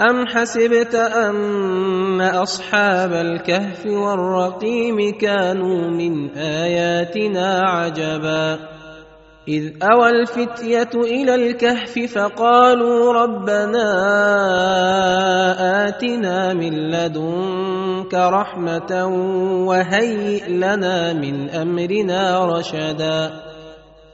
أم حسبت أن أصحاب الكهف والرقيم كانوا من آياتنا عجبا إذ أوى الفتية إلى الكهف فقالوا ربنا آتنا من لدنك رحمة وهيئ لنا من أمرنا رشدا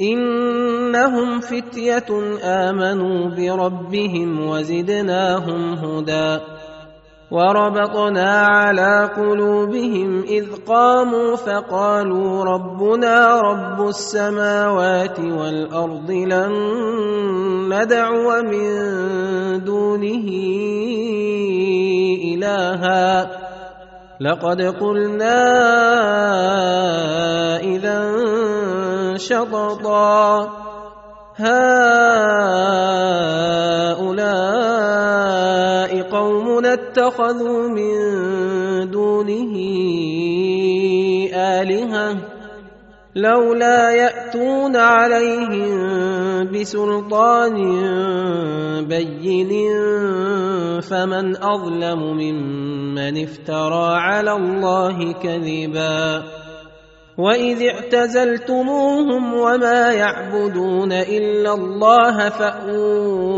إنهم فتية آمنوا بربهم وزدناهم هدى وربطنا على قلوبهم إذ قاموا فقالوا ربنا رب السماوات والأرض لن ندعو من دونه إلها لقد قلنا إذا شططا هؤلاء قوم اتخذوا من دونه آلهة. لولا يأتون عليهم بسلطان بين فمن أظلم ممن افترى على الله كذبا وإذ اعتزلتموهم وما يعبدون إلا الله فأووا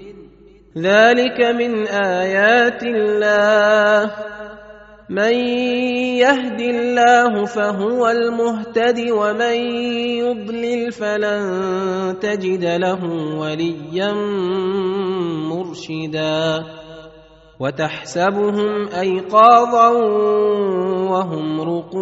ذلك من آيات الله. من يهد الله فهو المهتد ومن يضلل فلن تجد له وليا مرشدا. وتحسبهم أيقاظا وهم رقود.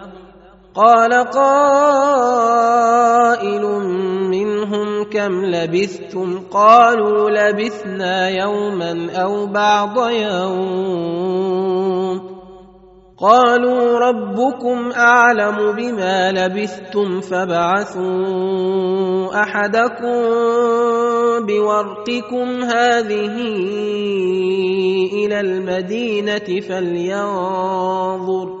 قال قائل منهم كم لبثتم؟ قالوا لبثنا يوما أو بعض يوم. قالوا ربكم أعلم بما لبثتم فابعثوا أحدكم بورقكم هذه إلى المدينة فلينظر.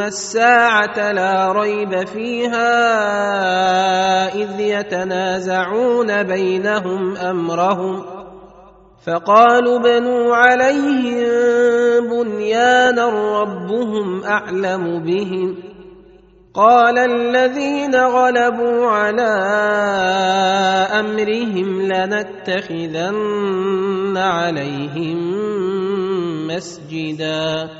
الساعة لا ريب فيها إذ يتنازعون بينهم أمرهم فقالوا بنوا عليهم بنيانا ربهم أعلم بهم قال الذين غلبوا على أمرهم لنتخذن عليهم مسجدا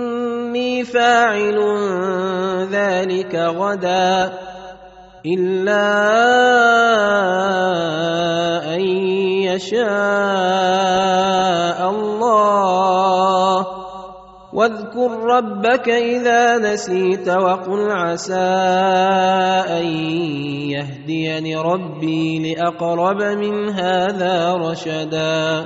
إني فاعل ذلك غدا إلا أن يشاء الله. واذكر ربك إذا نسيت وقل عسى أن يهديني ربي لأقرب من هذا رشدا.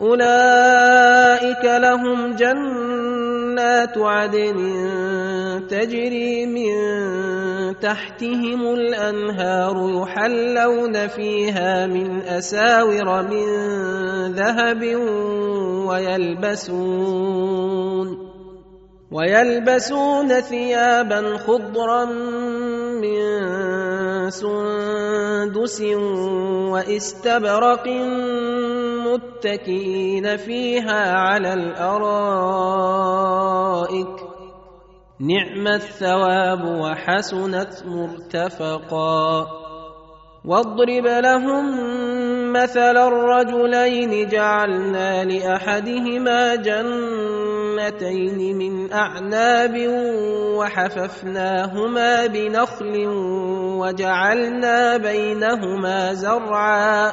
أولئك لهم جنات عدن تجري من تحتهم الأنهار يحلون فيها من أساور من ذهب ويلبسون ويلبسون ثيابا خضرا من سندس وإستبرق متكئين فيها على الأرائك. نعم الثواب وحسنت مرتفقا. واضرب لهم مثل الرجلين. جعلنا لأحدهما جنتين من أعناب وحففناهما بنخل وجعلنا بينهما زرعا.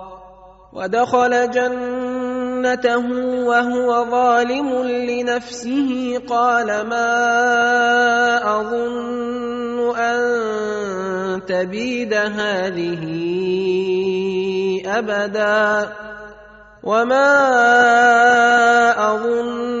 ودخل جنته وهو ظالم لنفسه. قال ما أظن أن تبيد هذه أبدا. وما أظن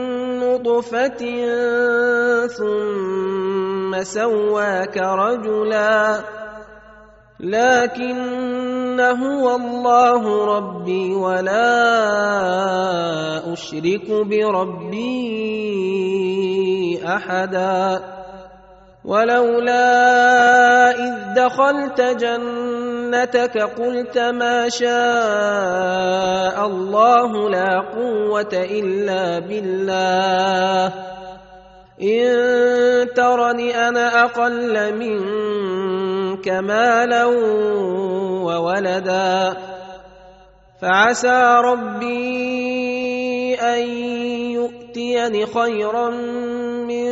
نطفه ثم سواك رجلا لكن هو الله ربي ولا اشرك بربي احدا ولولا اذ دخلت جنتك قلت ما شاء الله لا قوة إلا بالله. إن ترني أنا أقل منك مالا وولدا. فعسى ربي أن يؤتيني خيرا من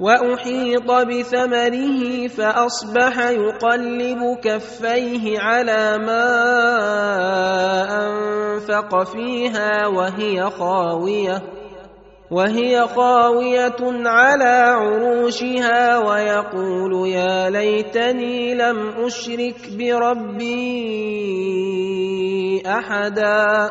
وأحيط بثمره فأصبح يقلب كفيه على ما أنفق فيها وهي خاوية وهي خاوية على عروشها ويقول يا ليتني لم أشرك بربي أحدا.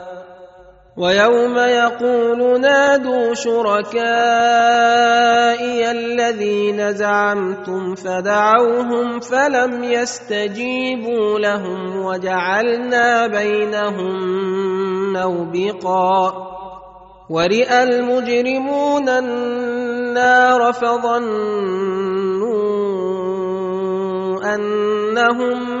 ويوم يقول نادوا شركائي الذين زعمتم فدعوهم فلم يستجيبوا لهم وجعلنا بينهم موبقا ورئ المجرمون النار فظنوا أنهم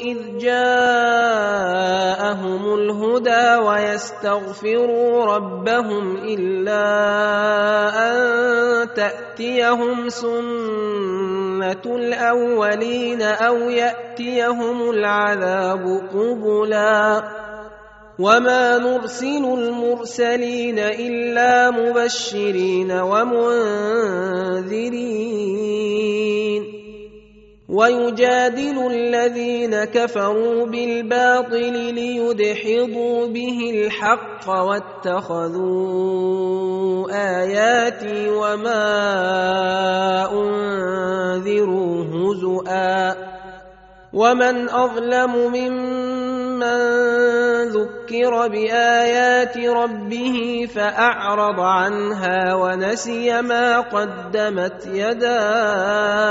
إذ جاءهم الهدى ويستغفروا ربهم إلا أن تأتيهم سنة الأولين أو يأتيهم العذاب قبلا. وما نرسل المرسلين إلا مبشرين ومنذرين. ويجادل الذين كفروا بالباطل ليدحضوا به الحق واتخذوا آياتي وما أنذروا هزؤا ومن أظلم ممن ذكر بآيات ربه فأعرض عنها ونسي ما قدمت يداه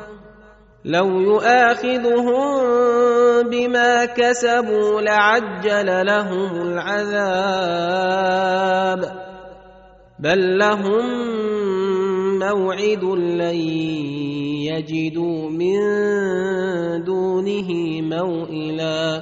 لو يؤاخذهم بما كسبوا لعجل لهم العذاب. بل لهم موعد لن يجدوا من دونه موئلا.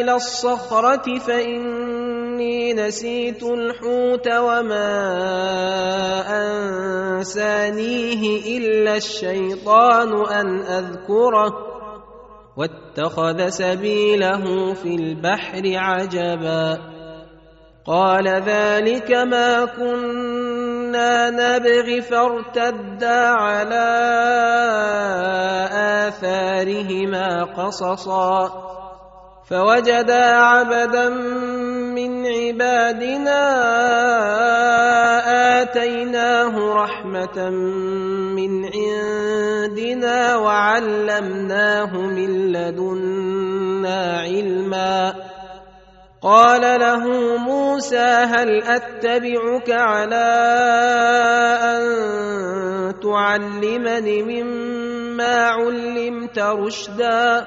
إلى الصخرة فإني نسيت الحوت وما أنسانيه إلا الشيطان أن أذكره. واتخذ سبيله في البحر عجبا. قال ذلك ما كنا نبغي فارتدا على آثارهما قصصا. فوجدا عبدا من عبادنا آتيناه رحمة من عندنا وعلمناه من لدنا علما. قال له موسى هل أتبعك على أن تعلمني مما علمت رشدا؟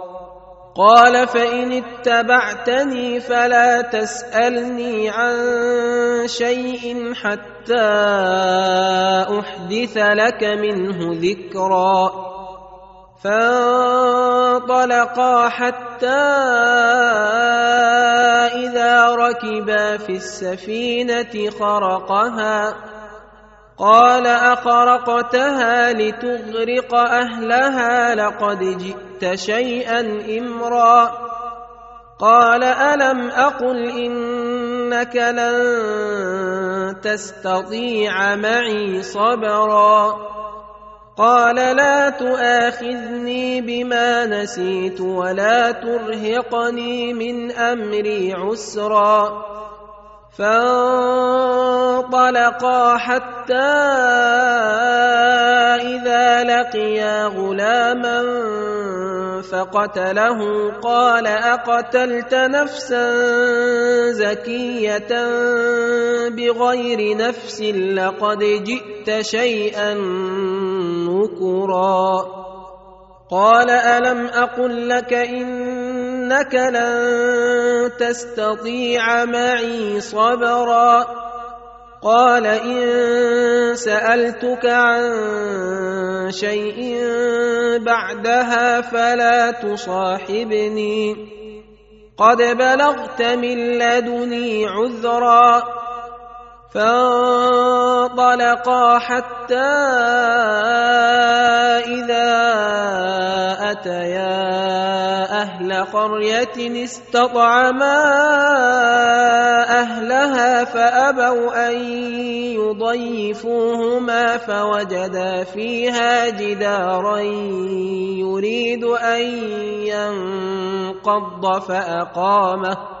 قال فإن اتبعتني فلا تسألني عن شيء حتى أحدث لك منه ذكرا. فانطلقا حتى إذا ركبا في السفينة خرقها. قال أخرقتها لتغرق أهلها لقد جئت شيئا إمرا. قال ألم أقل إنك لن تستطيع معي صبرا. قال لا تؤاخذني بما نسيت ولا ترهقني من أمري عسرا. فانطلقا حتى إذا لقيا غلاما فقتله قال أقتلت نفسا زكية بغير نفس لقد جئت شيئا نكرا قال ألم أقل لك إنك لن تستطيع معي صبرا. قال إن سألتك عن شيء بعدها فلا تصاحبني. قد بلغت من لدني عذرا. فانطلقا حتى إذا أتيا أهل قرية استطعما أهلها فأبوا أن يضيفوهما فوجدا فيها جدارا يريد أن ينقض فأقامه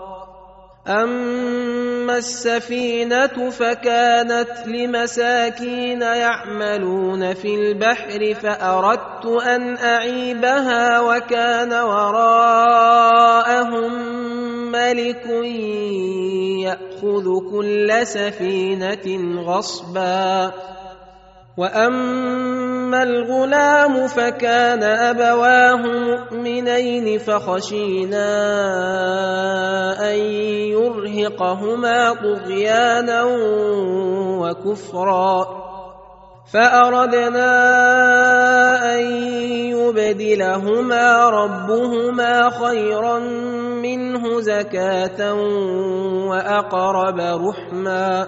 أما السفينة فكانت لمساكين يعملون في البحر فأردت أن أعيبها وكان وراءهم ملك يأخذ كل سفينة غصبا وأما الغلام فكان أبواه مؤمنين فخشينا أن يرهقهما طغيانا وكفرا فأردنا أن يبدلهما ربهما خيرا منه زكاة وأقرب رحما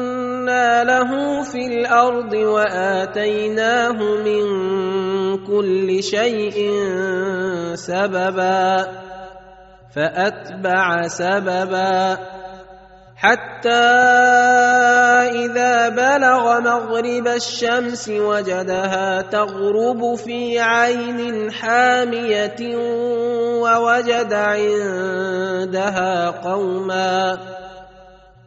له في الأرض واتيناه من كل شيء سببا فاتبع سببا حتى اذا بلغ مغرب الشمس وجدها تغرب في عين حاميه ووجد عندها قوما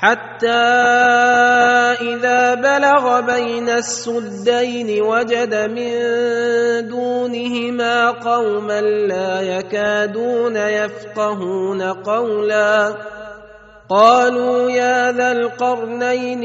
حتى إذا بلغ بين السدين وجد من دونهما قوما لا يكادون يفقهون قولا قالوا يا ذا القرنين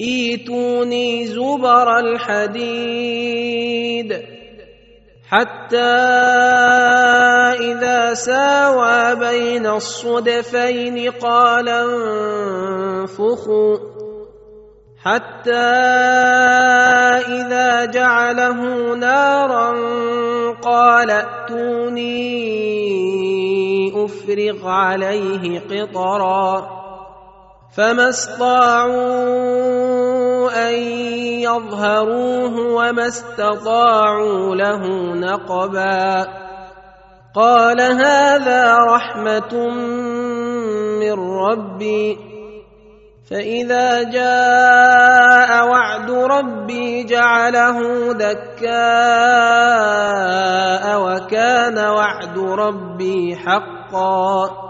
إيتوني زبر الحديد حتى إذا ساوى بين الصدفين قال انفخوا حتى إذا جعله نارا قال ائتوني أفرغ عليه قطرا فما استطاعوا ان يظهروه وما استطاعوا له نقبا قال هذا رحمه من ربي فاذا جاء وعد ربي جعله دكاء وكان وعد ربي حقا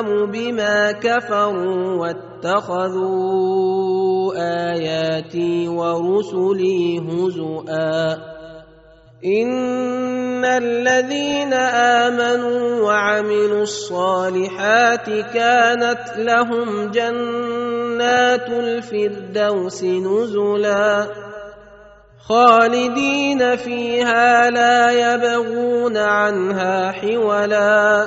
بما كفروا واتخذوا اياتي ورسلي هزؤا ان الذين امنوا وعملوا الصالحات كانت لهم جنات الفردوس نزلا خالدين فيها لا يبغون عنها حولا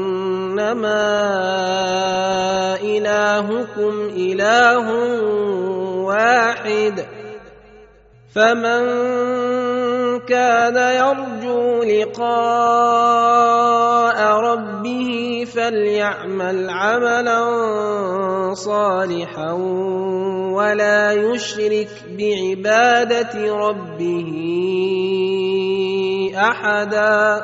إنما إلهكم إله واحد فمن كان يرجو لقاء ربه فليعمل عملا صالحا ولا يشرك بعبادة ربه أحدا